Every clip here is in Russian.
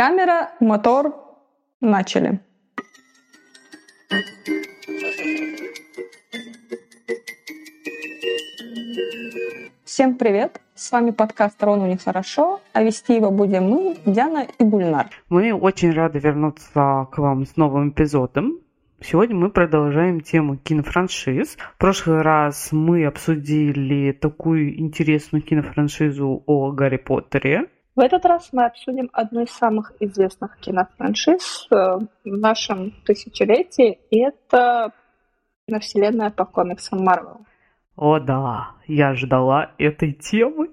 Камера, мотор, начали. Всем привет! С вами подкаст «Рону нехорошо», а вести его будем мы, Диана и Бульнар. Мы очень рады вернуться к вам с новым эпизодом. Сегодня мы продолжаем тему кинофраншиз. В прошлый раз мы обсудили такую интересную кинофраншизу о Гарри Поттере. В этот раз мы обсудим одну из самых известных кинофраншиз э, в нашем тысячелетии, и это киновселенная по комиксам Марвел. О да, я ждала этой темы.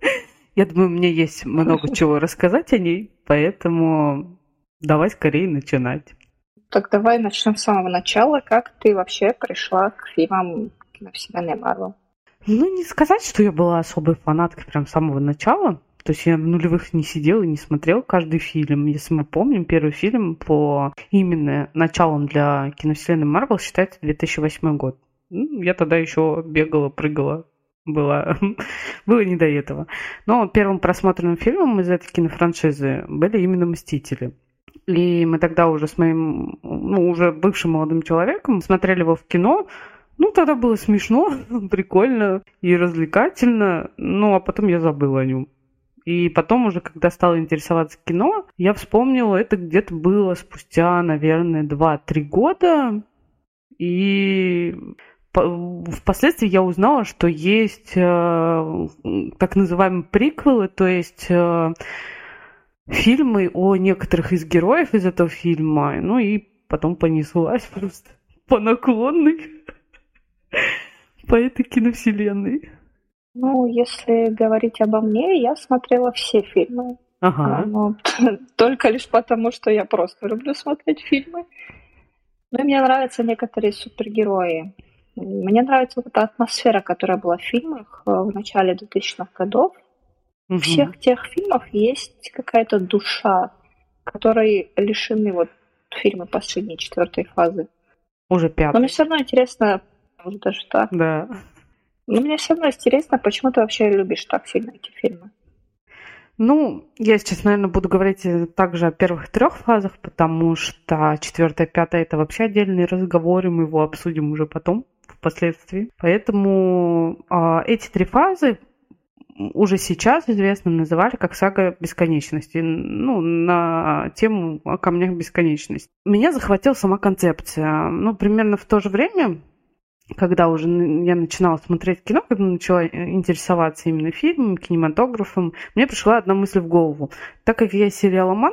Я думаю, мне есть много чего рассказать о ней, поэтому давай скорее начинать. Так давай начнем с самого начала. Как ты вообще пришла к фильмам киновселенной Марвел? Ну, не сказать, что я была особой фанаткой прям с самого начала. То есть я в нулевых не сидел и не смотрел каждый фильм. Если мы помним, первый фильм по именно началом для киновселенной Марвел считается 2008 год. Ну, я тогда еще бегала, прыгала, было, было не до этого. Но первым просмотренным фильмом из этой кинофраншизы были именно «Мстители». И мы тогда уже с моим, ну, уже бывшим молодым человеком смотрели его в кино, ну, тогда было смешно, прикольно и развлекательно, ну, а потом я забыла о нем. И потом уже, когда стала интересоваться кино, я вспомнила, это где-то было спустя, наверное, 2-3 года. И впоследствии я узнала, что есть э, так называемые приквелы, то есть э, фильмы о некоторых из героев из этого фильма. Ну и потом понеслась просто по наклонной по этой киновселенной. Ну, если говорить обо мне, я смотрела все фильмы. Ага. Ну, только лишь потому, что я просто люблю смотреть фильмы. Ну и мне нравятся некоторые супергерои. Мне нравится вот эта атмосфера, которая была в фильмах э, в начале 2000-х годов. Угу. Всех тех фильмов есть какая-то душа, которой лишены вот фильмы последней четвертой фазы. Уже пятый. Но мне все равно интересно, может даже так. Да. Но мне все равно интересно, почему ты вообще любишь так сильно эти фильмы? Ну, я сейчас, наверное, буду говорить также о первых трех фазах, потому что четвертая, пятая это вообще отдельный разговор, и мы его обсудим уже потом, впоследствии. Поэтому э, эти три фазы уже сейчас известно называли как сага бесконечности, ну, на тему о камнях бесконечности. Меня захватила сама концепция. Ну, примерно в то же время когда уже я начинала смотреть кино, когда начала интересоваться именно фильмом, кинематографом, мне пришла одна мысль в голову. Так как я сериаломан,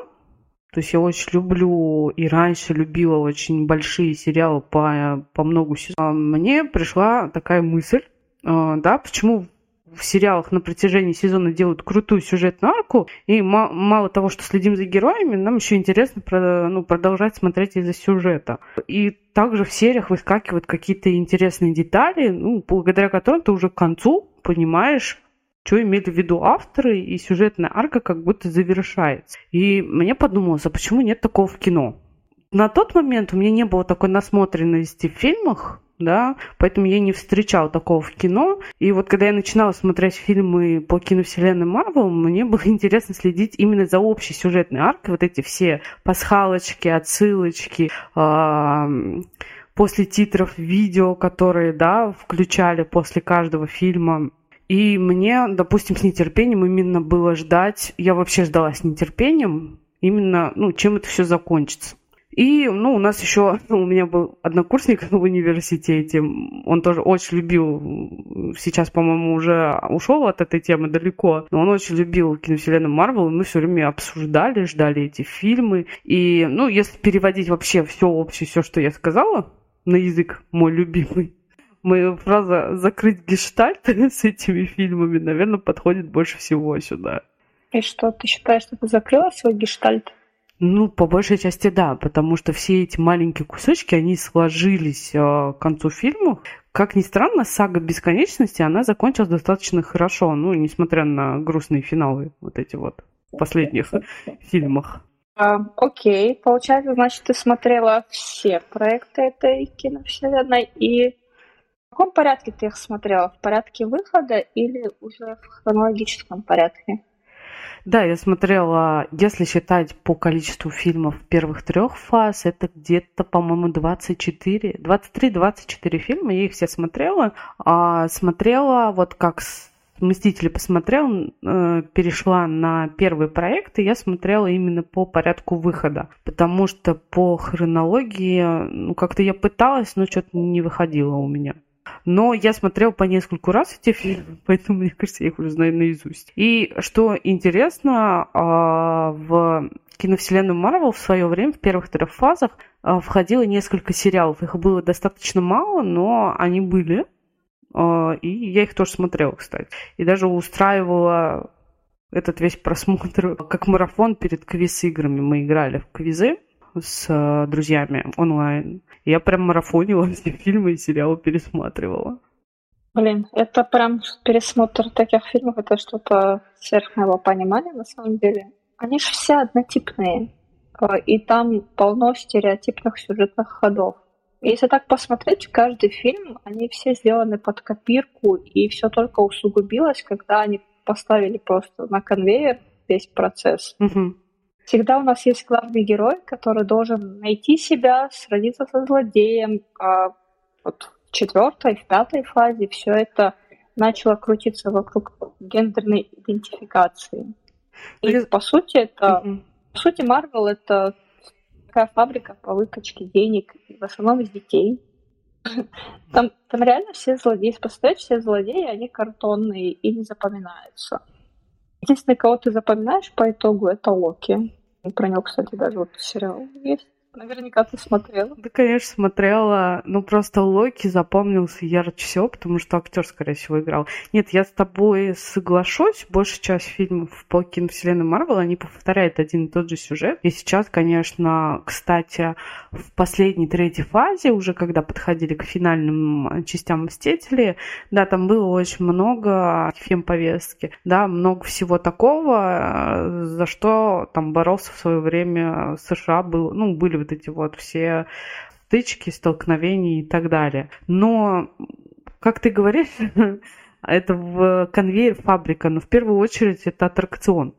то есть я очень люблю и раньше любила очень большие сериалы по, по много сезонов, мне пришла такая мысль, а, да, почему в сериалах на протяжении сезона делают крутую сюжетную арку, и мало того, что следим за героями, нам еще интересно ну, продолжать смотреть из-за сюжета. И также в сериях выскакивают какие-то интересные детали, ну, благодаря которым ты уже к концу понимаешь, что имели в виду авторы, и сюжетная арка как будто завершается. И мне подумалось, а почему нет такого в кино? На тот момент у меня не было такой насмотренности в фильмах, да, поэтому я не встречала такого в кино. И вот когда я начинала смотреть фильмы по киновселенной Марвел, мне было интересно следить именно за общей сюжетной аркой, вот эти все пасхалочки, отсылочки, э, после титров видео, которые, да, включали после каждого фильма. И мне, допустим, с нетерпением именно было ждать, я вообще ждала с нетерпением, именно, ну, чем это все закончится. И, ну, у нас еще, ну, у меня был однокурсник в университете, он тоже очень любил, сейчас, по-моему, уже ушел от этой темы далеко, но он очень любил киновселенную Марвел, и мы все время обсуждали, ждали эти фильмы. И, ну, если переводить вообще все общее, все, что я сказала, на язык мой любимый, моя фраза «закрыть гештальт» с этими фильмами, наверное, подходит больше всего сюда. И что, ты считаешь, что ты закрыла свой гештальт? Ну, по большей части да, потому что все эти маленькие кусочки, они сложились э, к концу фильма. Как ни странно, сага бесконечности, она закончилась достаточно хорошо, ну, несмотря на грустные финалы вот эти вот в последних фильмах. А, окей, получается, значит, ты смотрела все проекты этой киновселенной, и в каком порядке ты их смотрела? В порядке выхода или уже в хронологическом порядке? Да, я смотрела, если считать по количеству фильмов первых трех фаз, это где-то, по-моему, 24, 23-24 фильма, я их все смотрела. А смотрела вот как «Мстители» посмотрел, э, перешла на первый проект, и я смотрела именно по порядку выхода, потому что по хронологии, ну, как-то я пыталась, но что-то не выходило у меня. Но я смотрела по нескольку раз эти фильмы, поэтому, мне кажется, я их уже знаю наизусть. И что интересно, а, в киновселенную Марвел в свое время, в первых трех фазах, а, входило несколько сериалов. Их было достаточно мало, но они были. А, и я их тоже смотрела, кстати. И даже устраивала этот весь просмотр как марафон перед квиз-играми. Мы играли в квизы с э, друзьями онлайн. Я прям марафонила все фильмы и сериалы пересматривала. Блин, это прям пересмотр таких фильмов, это что-то сверх моего понимания на самом деле. Они же все однотипные, э, и там полно стереотипных сюжетных ходов. Если так посмотреть, каждый фильм, они все сделаны под копирку, и все только усугубилось, когда они поставили просто на конвейер весь процесс. Угу. Всегда у нас есть главный герой, который должен найти себя, сразиться со злодеем. А вот в четвертой, в пятой фазе все это начало крутиться вокруг гендерной идентификации. И по сути это, mm-hmm. по сути, Марвел это такая фабрика по выкачке денег, в основном из детей. Там, там реально все злодеи, посмотреть, все злодеи, они картонные и не запоминаются. Единственное, кого ты запоминаешь по итогу, это Локи. Про него, кстати, даже вот сериал есть. Наверняка ты смотрела. Да, конечно, смотрела. Ну, просто Локи запомнился ярче всего, потому что актер, скорее всего, играл. Нет, я с тобой соглашусь. Большая часть фильмов по киновселенной Марвел, они повторяют один и тот же сюжет. И сейчас, конечно, кстати, в последней третьей фазе, уже когда подходили к финальным частям Мстителей, да, там было очень много фем-повестки, да, много всего такого, за что там боролся в свое время США, был, ну, были вот эти вот все стычки, столкновения и так далее. Но, как ты говоришь, это в конвейер фабрика, но в первую очередь это аттракцион.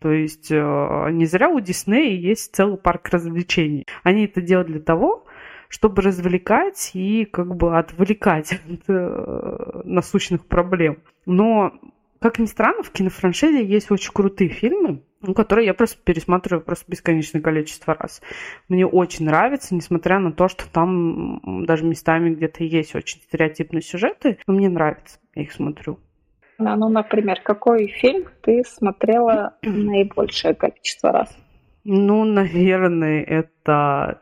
То есть э, не зря у Диснея есть целый парк развлечений. Они это делают для того, чтобы развлекать и как бы отвлекать от э, насущных проблем. Но, как ни странно, в кинофраншизе есть очень крутые фильмы, ну, которые я просто пересматриваю просто бесконечное количество раз. Мне очень нравится, несмотря на то, что там даже местами где-то есть очень стереотипные сюжеты, но мне нравится, я их смотрю. Да, ну, например, какой фильм ты смотрела наибольшее количество раз? Ну, наверное, это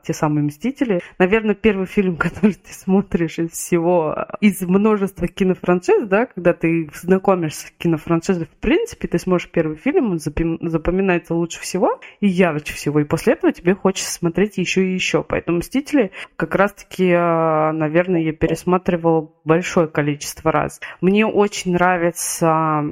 те самые «Мстители». Наверное, первый фильм, который ты смотришь из всего, из множества кинофраншиз, да, когда ты знакомишься с кинофраншизой, в принципе, ты сможешь первый фильм, он запоминается лучше всего и ярче всего, и после этого тебе хочется смотреть еще и еще. Поэтому «Мстители» как раз-таки, а, наверное, я пересматривала большое количество раз. Мне очень нравится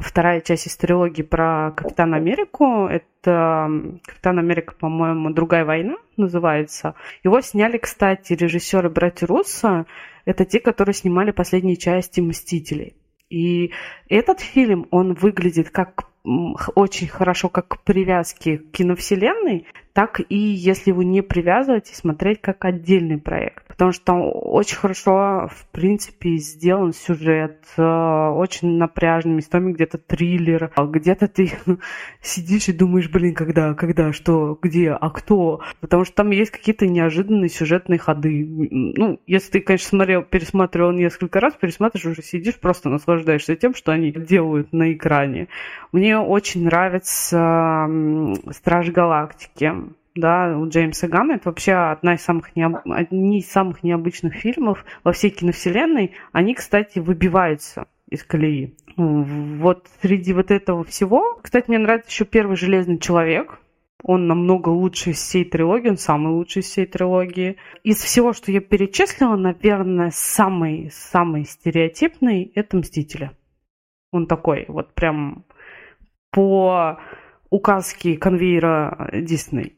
вторая часть из трилогии про Капитана Америку. Это Капитан Америка, по-моему, Другая война называется. Его сняли, кстати, режиссеры братья Руссо. Это те, которые снимали последние части Мстителей. И этот фильм, он выглядит как очень хорошо как к привязке к киновселенной, так и если его не привязывать и смотреть как отдельный проект. Потому что там очень хорошо, в принципе, сделан сюжет, э, очень напряженный, местами где-то триллер, а где-то ты сидишь и думаешь, блин, когда, когда, что, где, а кто? Потому что там есть какие-то неожиданные сюжетные ходы. Ну, если ты, конечно, смотрел, пересматривал несколько раз, пересматриваешь, уже сидишь, просто наслаждаешься тем, что они делают на экране. Мне очень нравится Страж Галактики да, у Джеймса Ганна. Это вообще одна из самых необ... одни из самых необычных фильмов во всей киновселенной. Они, кстати, выбиваются из колеи. Вот среди вот этого всего, кстати, мне нравится еще первый Железный человек. Он намного лучше из всей трилогии, он самый лучший из всей трилогии. Из всего, что я перечислила, наверное, самый, самый стереотипный – это Мстители. Он такой, вот прям по указке конвейера Дисней.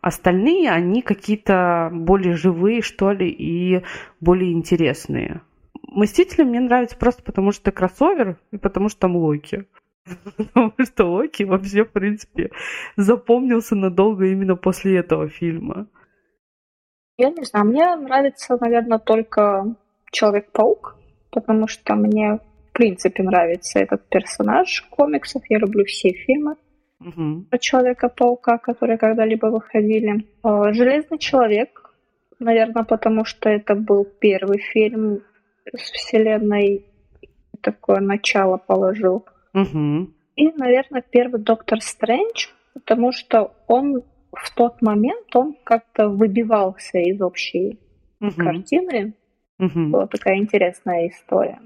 Остальные, они какие-то более живые, что ли, и более интересные. Мстители мне нравятся просто потому, что кроссовер и потому, что там лойки. Потому что Локи вообще, в принципе, запомнился надолго именно после этого фильма. Я не знаю, мне нравится, наверное, только Человек-паук, потому что мне, в принципе, нравится этот персонаж комиксов. Я люблю все фильмы угу. про Человека-паука, которые когда-либо выходили. А, Железный человек, наверное, потому что это был первый фильм с вселенной, такое начало положил. Угу. И, наверное, первый Доктор Стрэндж, потому что он в тот момент он как-то выбивался из общей угу. картины. Угу. Была такая интересная история.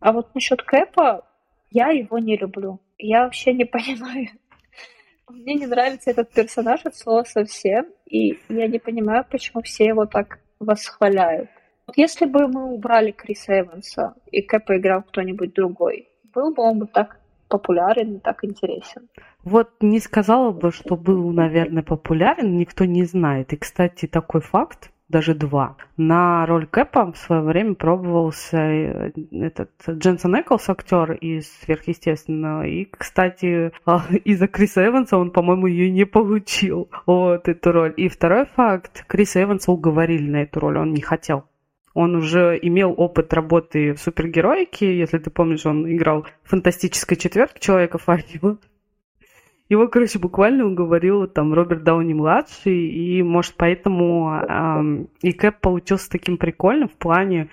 А вот насчет Кэпа, я его не люблю. Я вообще не понимаю. Мне не нравится этот персонаж от слова совсем, и я не понимаю, почему все его так восхваляют. Вот если бы мы убрали Криса Эванса и Кэпа играл кто-нибудь другой, был бы он бы так популярен и так интересен. Вот не сказала бы, что был, наверное, популярен, никто не знает. И, кстати, такой факт, даже два. На роль Кэпа в свое время пробовался э, этот Дженсен Эклс, актер из «Сверхъестественного». И, кстати, а, из-за Криса Эванса он, по-моему, ее не получил, вот эту роль. И второй факт, Криса Эванса уговорили на эту роль, он не хотел. Он уже имел опыт работы в супергероике. Если ты помнишь, он играл в фантастической четверке человека Факела. Его, короче, буквально уговорил там Роберт Дауни-младший, и, может, поэтому эм, и Кэп получился таким прикольным в плане...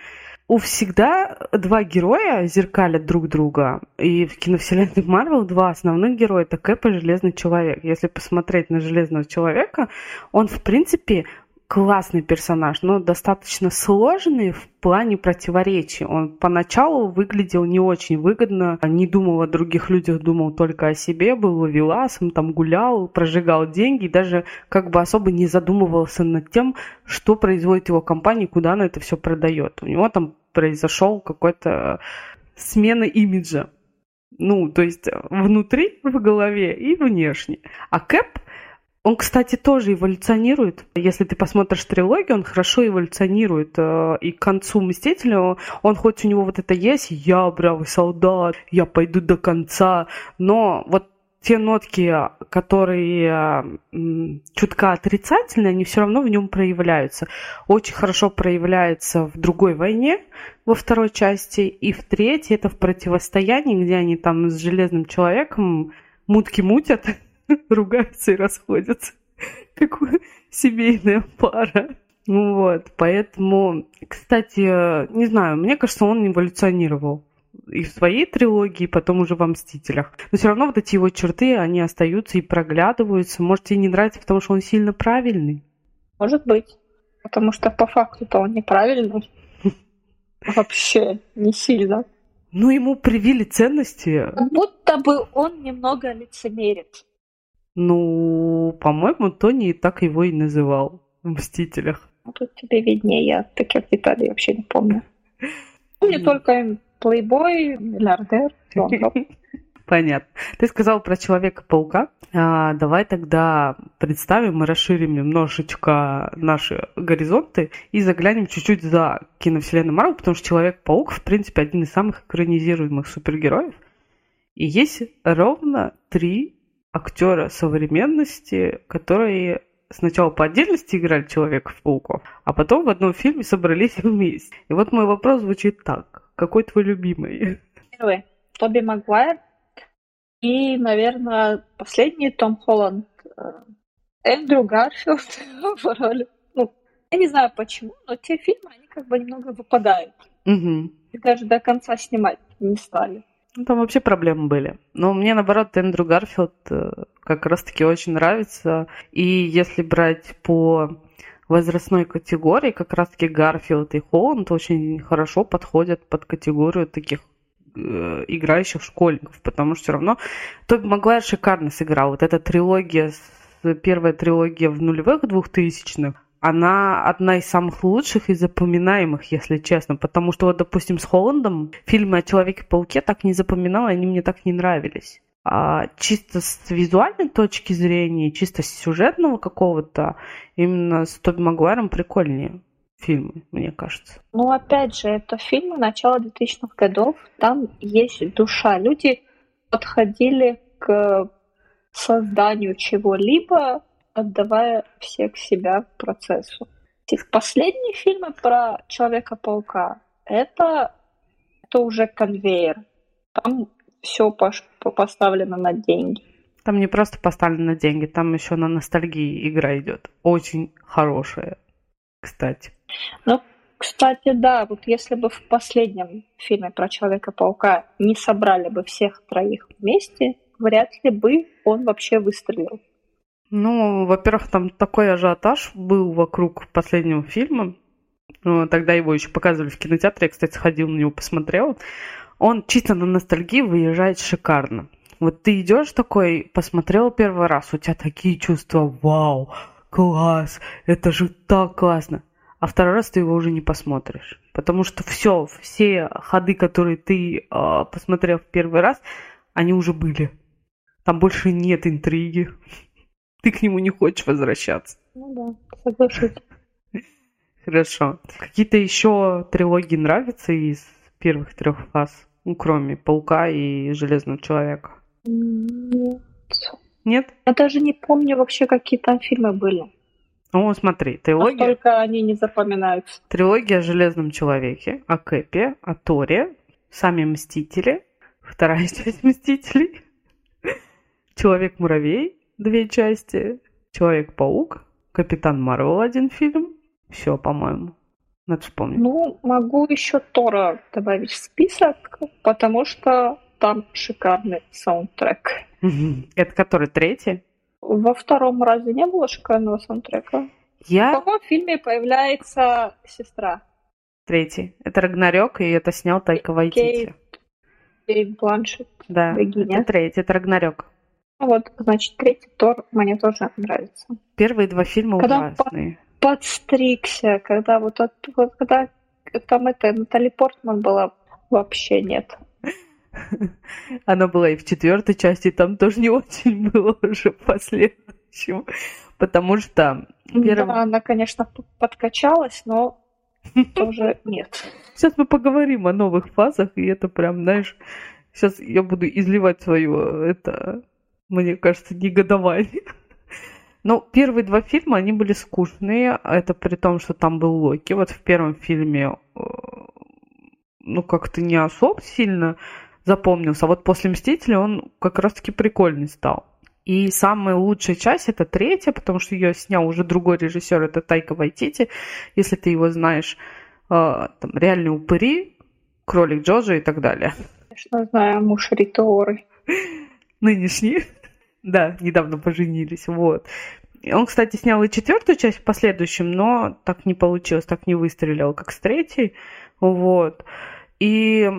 У всегда два героя зеркалят друг друга, и в киновселенной Марвел два основных героя — это Кэп и Железный Человек. Если посмотреть на Железного Человека, он, в принципе, классный персонаж, но достаточно сложный в плане противоречий. Он поначалу выглядел не очень выгодно, не думал о других людях, думал только о себе, был ловеласом, там гулял, прожигал деньги, даже как бы особо не задумывался над тем, что производит его компания, куда она это все продает. У него там произошел какой-то смена имиджа. Ну, то есть внутри, в голове и внешне. А Кэп он, кстати, тоже эволюционирует. Если ты посмотришь трилогию, он хорошо эволюционирует. Э, и к концу Мстителя он хоть у него вот это есть, я бравый солдат, я пойду до конца, но вот те нотки, которые чутка отрицательные, они все равно в нем проявляются. Очень хорошо проявляется в другой войне, во второй части, и в третьей это в противостоянии, где они там с железным человеком мутки мутят, ругаются и расходятся. Как семейная пара. Вот, поэтому, кстати, не знаю, мне кажется, он эволюционировал и в своей трилогии, и потом уже во «Мстителях». Но все равно вот эти его черты, они остаются и проглядываются. Может, тебе не нравится, потому что он сильно правильный? Может быть. Потому что по факту-то он неправильный. Вообще не сильно. Ну, ему привили ценности. Как будто бы он немного лицемерит. Ну, по-моему, Тони и так его и называл в «Мстителях». Ну, тут тебе виднее, я таких деталей вообще не помню. Помню только плейбой, миллиардер, Понятно. Ты сказал про Человека-паука. А, давай тогда представим и расширим немножечко наши горизонты и заглянем чуть-чуть за киновселенную Марвел, потому что Человек-паук, в принципе, один из самых экранизируемых супергероев. И есть ровно три актера современности, которые сначала по отдельности играли Человека-пауков, а потом в одном фильме собрались вместе. И вот мой вопрос звучит так. Какой твой любимый? Первый. Тоби Магуайр. И, наверное, последний Том Холланд. Э, Эндрю Гарфилд в роли. Ну, я не знаю почему, но те фильмы, они как бы немного выпадают. Угу. И даже до конца снимать не стали. Ну, там вообще проблемы были. Но мне, наоборот, Эндрю Гарфилд э, как раз-таки очень нравится. И если брать по возрастной категории, как раз-таки Гарфилд и Холланд очень хорошо подходят под категорию таких э, играющих школьников, потому что все равно Тоби Магуайр шикарно сыграл. Вот эта трилогия, первая трилогия в нулевых двухтысячных, она одна из самых лучших и запоминаемых, если честно. Потому что, вот, допустим, с Холландом фильмы о Человеке-пауке так не запоминала, они мне так не нравились. А чисто с визуальной точки зрения, чисто с сюжетного какого-то, именно с Тоби Магуайром прикольнее фильмы, мне кажется. Ну, опять же, это фильмы начала 2000-х годов, там есть душа. Люди подходили к созданию чего-либо, отдавая всех себя процессу. Последние фильмы про Человека-паука это, это уже конвейер. Там все поставлено на деньги. Там не просто поставлено на деньги, там еще на ностальгии игра идет. Очень хорошая, кстати. Ну, кстати, да, вот если бы в последнем фильме про Человека-паука не собрали бы всех троих вместе, вряд ли бы он вообще выстрелил. Ну, во-первых, там такой ажиотаж был вокруг последнего фильма. Ну, тогда его еще показывали в кинотеатре. Я, кстати, сходил на него, посмотрел. Он чисто на ностальгии выезжает шикарно. Вот ты идешь такой, посмотрел первый раз, у тебя такие чувства, вау, класс, это же так классно. А второй раз ты его уже не посмотришь. Потому что все, все ходы, которые ты э, посмотрел в первый раз, они уже были. Там больше нет интриги. Ты к нему не хочешь возвращаться. Ну да, соглашусь. Хорошо. Какие-то еще трилогии нравятся из первых трех фаз? Ну, кроме Паука и Железного Человека. Нет. Нет? Я даже не помню вообще, какие там фильмы были. О, смотри, трилогия... Только они не запоминаются. Трилогия о Железном Человеке, о Кэпе, о Торе, сами Мстители, вторая часть Мстителей, Человек-муравей, две части, Человек-паук, Капитан Марвел один фильм. Все, по-моему. Надо вспомнить. Ну, могу еще Тора добавить в список, потому что там шикарный саундтрек. Это который третий? Во втором разе не было шикарного саундтрека? Я... В каком фильме появляется сестра? Третий. Это Рагнарёк, и это снял Тайка Вайтити. Кейт Бланшет. Да, Богиня. это третий, это Рагнарёк. Вот, значит, третий Тор мне тоже нравится. Первые два фильма Когда ужасные. Подстригся, когда вот, от, вот когда там это Натали Портман была, вообще нет. Она была и в четвертой части, там тоже не очень было уже в последующем. Потому что... Первым... Да, она, конечно, подкачалась, но тоже нет. Сейчас мы поговорим о новых фазах, и это прям, знаешь, сейчас я буду изливать свое, это, мне кажется, негодование. Но первые два фильма, они были скучные. Это при том, что там был Локи. Вот в первом фильме, э, ну, как-то не особо сильно запомнился. А вот после «Мстителя» он как раз-таки прикольный стал. И самая лучшая часть это третья, потому что ее снял уже другой режиссер, это Тайка Вайтити, если ты его знаешь, э, там «Реальные упыри», «Кролик Джоджо» и так далее. Конечно, знаю, муж Риторы. Нынешний. Да, недавно поженились, вот. Он, кстати, снял и четвертую часть в последующем, но так не получилось, так не выстрелил, как с третьей, вот. И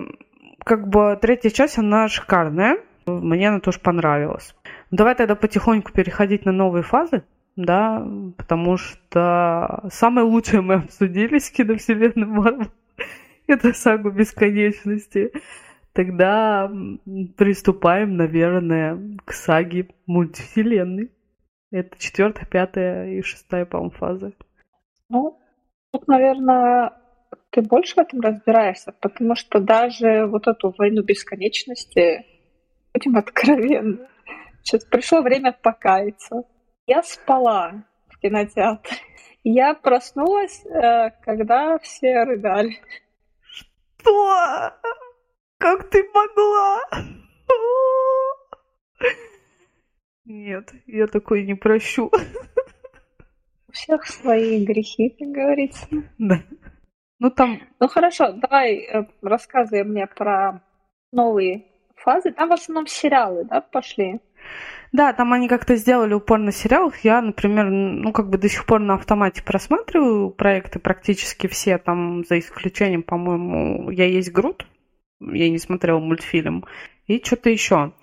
как бы третья часть, она шикарная, мне она тоже понравилась. Давай тогда потихоньку переходить на новые фазы, да, потому что самое лучшее мы обсудили с киновселенной Марвел. Это сагу бесконечности. Тогда приступаем, наверное, к саге мультивселенной. Это четвертая, пятая и шестая, по-моему, фаза. Ну, тут, наверное, ты больше в этом разбираешься, потому что даже вот эту войну бесконечности, будем откровенны, сейчас пришло время покаяться. Я спала в кинотеатре. Я проснулась, э, когда все рыдали. Что? Как ты могла? Нет, я такой не прощу. У всех свои грехи, как говорится. Да. Ну там... Ну хорошо, давай э, рассказывай мне про новые фазы. Там в основном сериалы, да, пошли? Да, там они как-то сделали упор на сериалах. Я, например, ну, как бы до сих пор на автомате просматриваю проекты практически все, там, за исключением, по-моему, «Я есть Грут», я не смотрела мультфильм, и что-то еще.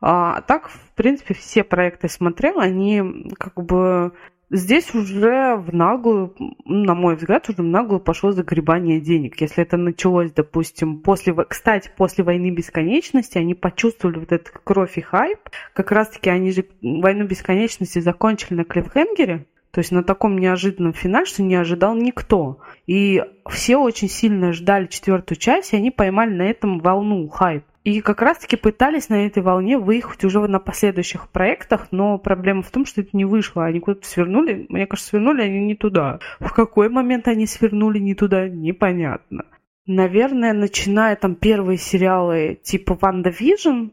А так, в принципе, все проекты смотрела, они как бы Здесь уже в наглую, на мой взгляд, уже в наглую пошло загребание денег. Если это началось, допустим, после, кстати, после войны бесконечности, они почувствовали вот этот кровь и хайп. Как раз-таки они же войну бесконечности закончили на клиффхенгере, то есть на таком неожиданном финале, что не ожидал никто. И все очень сильно ждали четвертую часть, и они поймали на этом волну хайп. И как раз-таки пытались на этой волне выехать уже на последующих проектах, но проблема в том, что это не вышло. Они куда-то свернули, мне кажется, свернули они не туда. В какой момент они свернули не туда, непонятно. Наверное, начиная там первые сериалы типа «WandaVision»,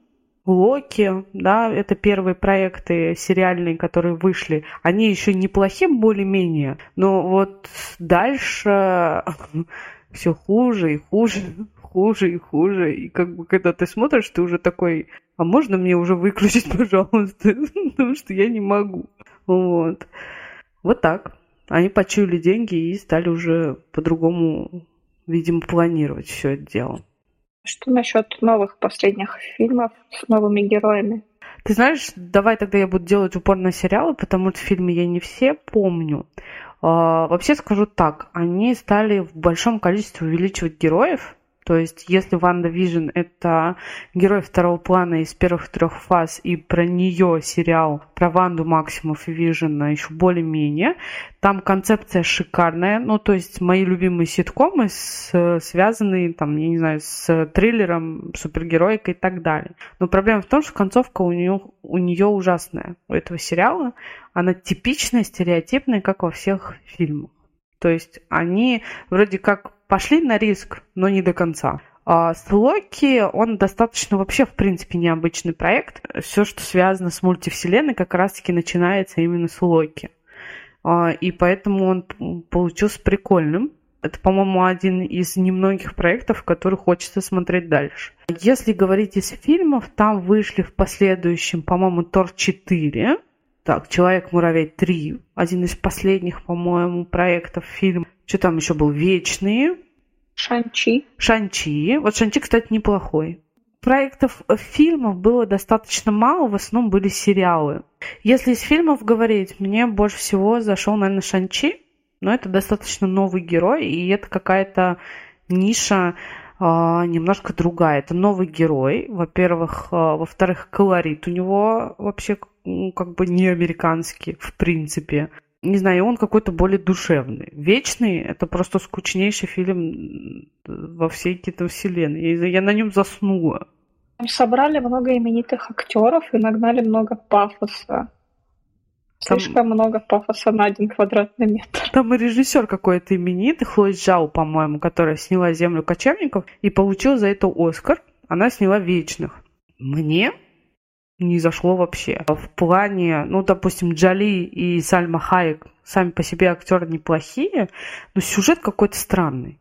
Локи, да, это первые проекты сериальные, которые вышли. Они еще неплохие более-менее, но вот дальше все хуже и хуже, хуже и хуже. И как бы когда ты смотришь, ты уже такой, а можно мне уже выключить, пожалуйста? Потому что я не могу. Вот. Вот так. Они почуяли деньги и стали уже по-другому, видимо, планировать все это дело. Что насчет новых последних фильмов с новыми героями? Ты знаешь, давай тогда я буду делать упор на сериалы, потому что фильмы я не все помню. А, вообще скажу так, они стали в большом количестве увеличивать героев, то есть, если Ванда Вижн это герой второго плана из первых трех фаз, и про нее сериал про Ванду Максимов и Вижн еще более-менее, там концепция шикарная. Ну, то есть, мои любимые ситкомы с, связаны, там, я не знаю, с триллером, супергероикой и так далее. Но проблема в том, что концовка у нее, у нее ужасная, у этого сериала. Она типичная, стереотипная, как во всех фильмах. То есть они вроде как пошли на риск, но не до конца. А с Локи он достаточно вообще, в принципе, необычный проект. Все, что связано с мультивселенной, как раз-таки начинается именно с Локи. А, и поэтому он получился прикольным. Это, по-моему, один из немногих проектов, который хочется смотреть дальше. Если говорить из фильмов, там вышли в последующем, по-моему, Тор 4. Так, Человек-муравей 3. Один из последних, по-моему, проектов фильм. Что там еще был? Вечные. Шанчи. Шанчи. Вот Шанчи, кстати, неплохой. Проектов э, фильмов было достаточно мало, в основном были сериалы. Если из фильмов говорить, мне больше всего зашел, наверное, Шанчи, но это достаточно новый герой, и это какая-то ниша э, немножко другая. Это новый герой, во-первых. Э, во-вторых, колорит у него вообще как бы не американский, в принципе не знаю, он какой-то более душевный. Вечный — это просто скучнейший фильм во всей киновселенной. Я, я на нем заснула. Собрали много именитых актеров и нагнали много пафоса. Там... Слишком много пафоса на один квадратный метр. Там и режиссер какой-то именитый, Хлоя Жао, по-моему, которая сняла «Землю кочевников» и получила за это Оскар. Она сняла «Вечных». Мне не зашло вообще. В плане, ну, допустим, Джоли и Сальма Хайек сами по себе актеры неплохие, но сюжет какой-то странный.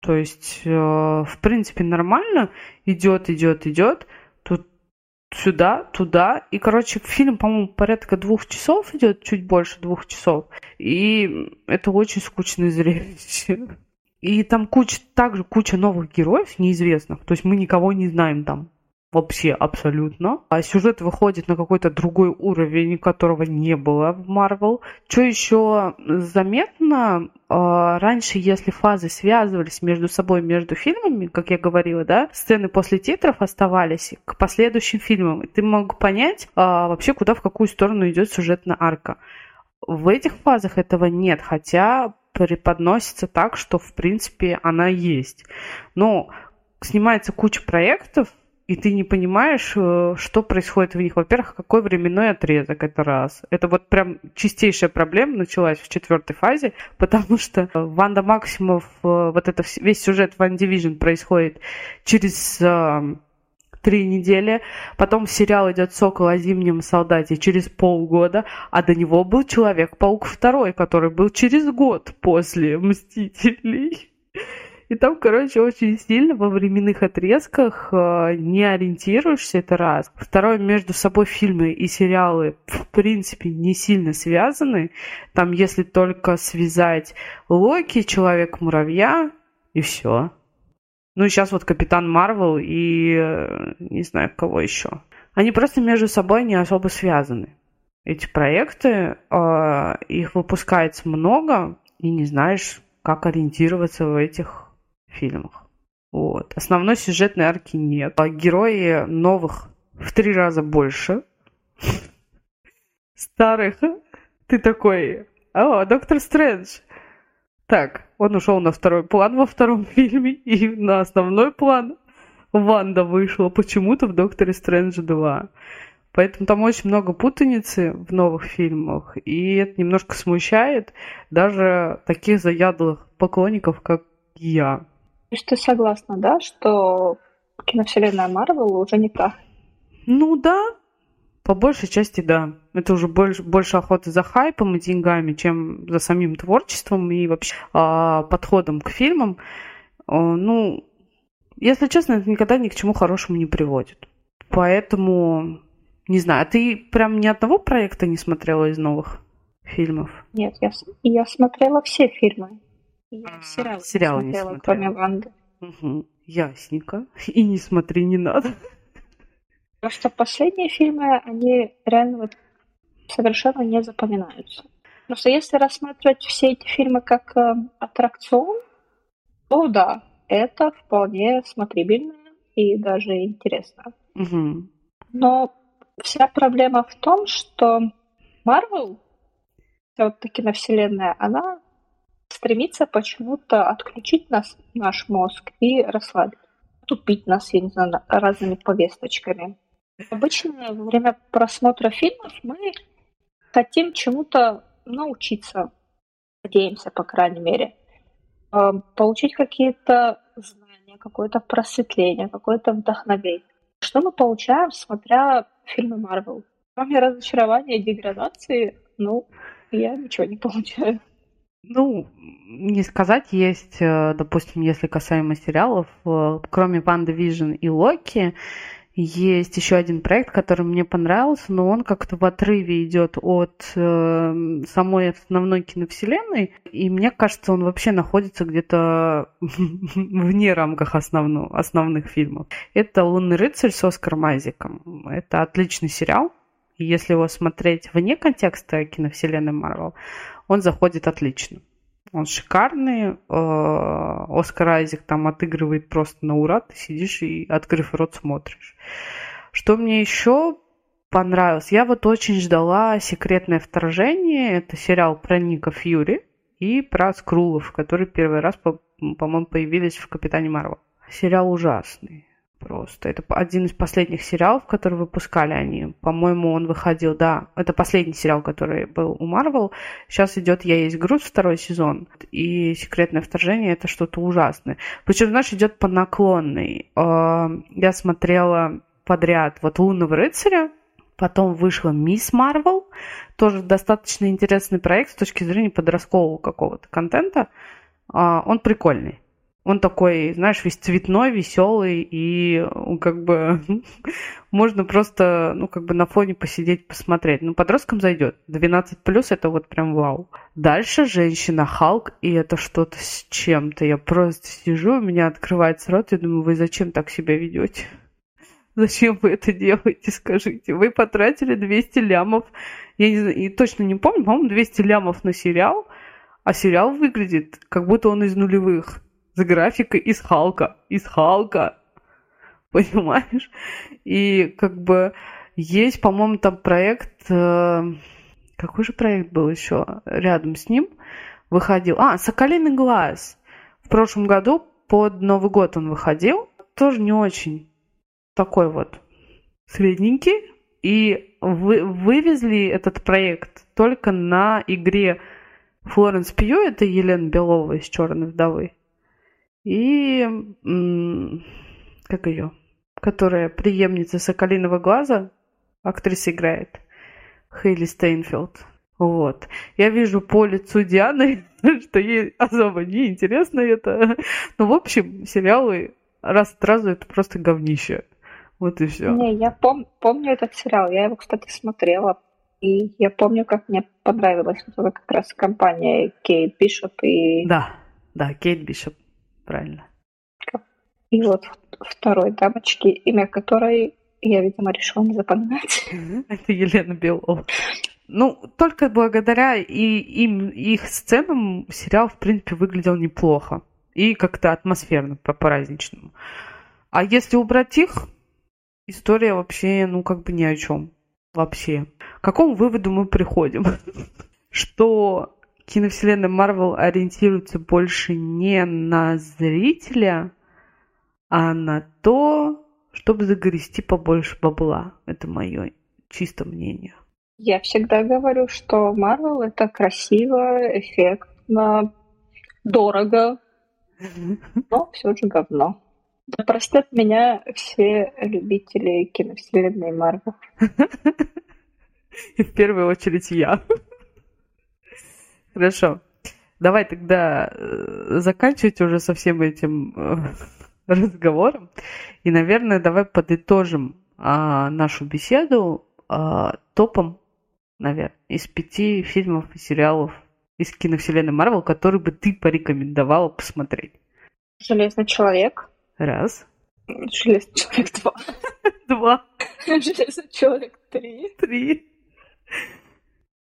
То есть, э, в принципе, нормально идет, идет, идет. Тут сюда, туда. И, короче, фильм, по-моему, порядка двух часов идет, чуть больше двух часов. И это очень скучное зрелище. И там куча, также куча новых героев неизвестных. То есть мы никого не знаем там вообще абсолютно. А сюжет выходит на какой-то другой уровень, которого не было в Марвел. Что еще заметно, а, раньше, если фазы связывались между собой, между фильмами, как я говорила, да, сцены после титров оставались к последующим фильмам. И ты мог понять а, вообще, куда, в какую сторону идет сюжетная арка. В этих фазах этого нет, хотя преподносится так, что в принципе она есть. Но снимается куча проектов, и ты не понимаешь, э, что происходит в них. Во-первых, какой временной отрезок, это раз. Это вот прям чистейшая проблема началась в четвертой фазе, потому что Ванда Максимов, э, вот это весь сюжет Ван Division происходит через э, три недели. Потом сериал идет «Сокол о зимнем солдате» через полгода, а до него был «Человек-паук второй», который был через год после «Мстителей». И там, короче, очень сильно во временных отрезках э, не ориентируешься, это раз. Второе, между собой фильмы и сериалы в принципе не сильно связаны. Там, если только связать Локи, Человек-муравья и все. Ну и сейчас вот Капитан Марвел и э, не знаю кого еще. Они просто между собой не особо связаны. Эти проекты, э, их выпускается много, и не знаешь, как ориентироваться в этих фильмах. Вот. Основной сюжетной арки нет. А герои новых в три раза больше. Старых. Ты такой, о, Доктор Стрэндж. Так, он ушел на второй план во втором фильме и на основной план Ванда вышла почему-то в «Докторе Стрэндж 2». Поэтому там очень много путаницы в новых фильмах, и это немножко смущает даже таких заядлых поклонников, как я. То есть ты согласна, да, что киновселенная Марвел уже не та? Ну да, по большей части да. Это уже больше, больше охоты за хайпом и деньгами, чем за самим творчеством и вообще а, подходом к фильмам. А, ну, если честно, это никогда ни к чему хорошему не приводит. Поэтому не знаю, а ты прям ни одного проекта не смотрела из новых фильмов? Нет, я, я смотрела все фильмы. Я а, сериалы, сериалы не смотрела, не кроме Ванды. Угу. Ясненько. И не смотри, не надо. Потому что последние фильмы, они реально вот совершенно не запоминаются. Потому что если рассматривать все эти фильмы как э, аттракцион, то да, это вполне смотрибельно и даже интересно. Угу. Но Вся проблема в том, что Марвел, вот таки на вселенная, она стремится почему-то отключить нас, наш мозг и расслабить, тупить нас, я не знаю, разными повесточками. Обычно во время просмотра фильмов мы хотим чему-то научиться, надеемся, по крайней мере, а, получить какие-то знания, какое-то просветление, какое-то вдохновение. Что мы получаем, смотря фильмы Марвел? Кроме разочарования и деградации, ну, я ничего не получаю. Ну, не сказать, есть, э, допустим, если касаемо сериалов, э, кроме Ванда Вижн и Локи, есть еще один проект, который мне понравился, но он как-то в отрыве идет от э, самой основной киновселенной, и мне кажется, он вообще находится где-то вне рамках основных фильмов. Это «Лунный рыцарь» с Оскаром Айзеком. Это отличный сериал, если его смотреть вне контекста киновселенной Марвел, он заходит отлично. Он шикарный. Э, Оскар Айзек там отыгрывает просто на ура. Ты сидишь и, открыв рот, смотришь. Что мне еще понравилось? Я вот очень ждала «Секретное вторжение». Это сериал про Ника Фьюри и про Скрулов, которые первый раз, по-моему, появились в «Капитане Марвел». Сериал ужасный просто. Это один из последних сериалов, которые выпускали они. По-моему, он выходил, да, это последний сериал, который был у Марвел. Сейчас идет «Я есть груз» второй сезон. И «Секретное вторжение» — это что-то ужасное. Причем, знаешь, идет по наклонной. А, я смотрела подряд вот «Лунного рыцаря», Потом вышла «Мисс Марвел», тоже достаточно интересный проект с точки зрения подросткового какого-то контента. А, он прикольный. Он такой, знаешь, весь цветной, веселый, и как бы можно просто, ну, как бы на фоне посидеть, посмотреть. Ну, подросткам зайдет. 12 плюс это вот прям вау. Дальше женщина Халк, и это что-то с чем-то. Я просто сижу, у меня открывается рот, и думаю, вы зачем так себя ведете? Зачем вы это делаете, скажите? Вы потратили 200 лямов. Я не знаю, и точно не помню, по-моему, 200 лямов на сериал, а сериал выглядит, как будто он из нулевых с графикой из Халка. Из Халка. Понимаешь? И как бы есть, по-моему, там проект... Э, какой же проект был еще рядом с ним? Выходил. А, «Соколиный глаз». В прошлом году под Новый год он выходил. Тоже не очень такой вот средненький. И вы, вывезли этот проект только на игре Флоренс Пью, это Елена Белова из «Черной вдовы», и как ее, которая преемница Соколиного глаза, актриса играет, Хейли Стейнфилд. Вот. Я вижу по лицу Дианы, что ей особо не интересно это. Ну, в общем, сериалы раз от разу это просто говнище. Вот и все. Не, я пом- помню этот сериал. Я его, кстати, смотрела. И я помню, как мне понравилась вот как раз компания Кейт Бишоп и... Да, да, Кейт Бишоп правильно. И вот второй дамочки, имя которой я, видимо, решила не запоминать. Это Елена Белова. Ну, только благодаря и им, их сценам сериал, в принципе, выглядел неплохо. И как-то атмосферно, по-праздничному. А если убрать их, история вообще, ну, как бы ни о чем. Вообще. К какому выводу мы приходим? Что киновселенная Марвел ориентируется больше не на зрителя, а на то, чтобы загрести побольше бабла. Это мое чисто мнение. Я всегда говорю, что Марвел это красиво, эффектно, дорого, но все же говно. Да простят меня все любители киновселенной Марвел. И в первую очередь я. Хорошо. Давай тогда э, заканчивать уже со всем этим э, разговором. И, наверное, давай подытожим а, нашу беседу а, топом, наверное, из пяти фильмов и сериалов из киновселенной Марвел, который бы ты порекомендовала посмотреть. Железный человек. Раз. Железный человек два. Два. Железный человек три. Три.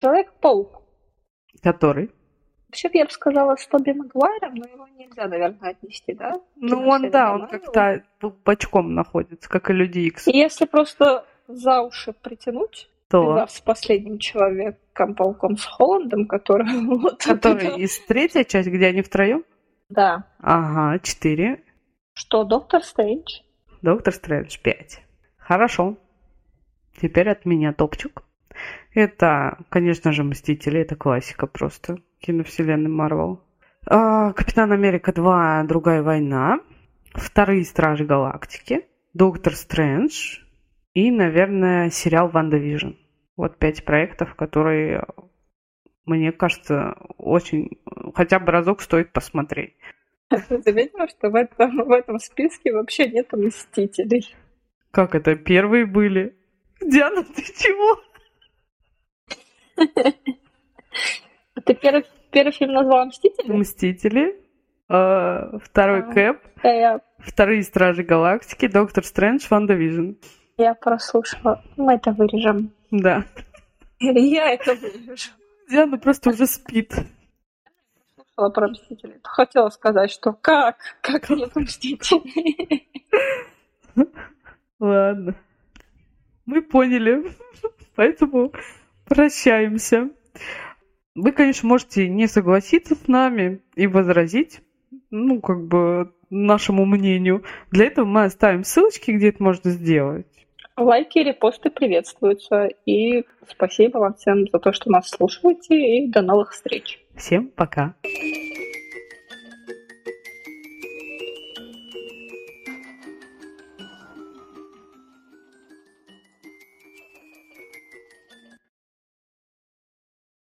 Человек-паук. Который? Вообще, я бы сказала, с Тоби Магуайром, но его нельзя, наверное, отнести, да? Ну, он, да, он как-то бочком находится, как и Люди Икс. И если просто за уши притянуть, То. с последним человеком, пауком с Холландом, который... вот Который это- из третьей части, где они втроем? Да. Ага, четыре. Что, Доктор Стрэндж? Доктор Стрэндж пять. Хорошо. Теперь от меня топчик. Это, конечно же, Мстители. Это классика просто киновселенной Марвел. А, Капитан Америка 2. Другая война. Вторые Стражи Галактики. Доктор Стрэндж. И, наверное, сериал Ванда Вижн. Вот пять проектов, которые, мне кажется, очень... Хотя бы разок стоит посмотреть. Ты заметила, что в этом, в этом списке вообще нет Мстителей? Как это? Первые были? Диана, ты чего? А Ты первый, фильм назвала Мстители? Мстители. э, Второй А. Кэп. Я, Вторые Стражи Галактики. Доктор Стрэндж. Ванда Вижн. я прослушала. Мы это вырежем. Да. Я это вырежу. Диана просто уже спит. Слушала про Мстителей. Хотела сказать, что как? Как нет Мстителей? Ладно. Мы поняли. Поэтому прощаемся. Вы, конечно, можете не согласиться с нами и возразить, ну, как бы, нашему мнению. Для этого мы оставим ссылочки, где это можно сделать. Лайки и репосты приветствуются. И спасибо вам всем за то, что нас слушаете. И до новых встреч. Всем пока. Пока.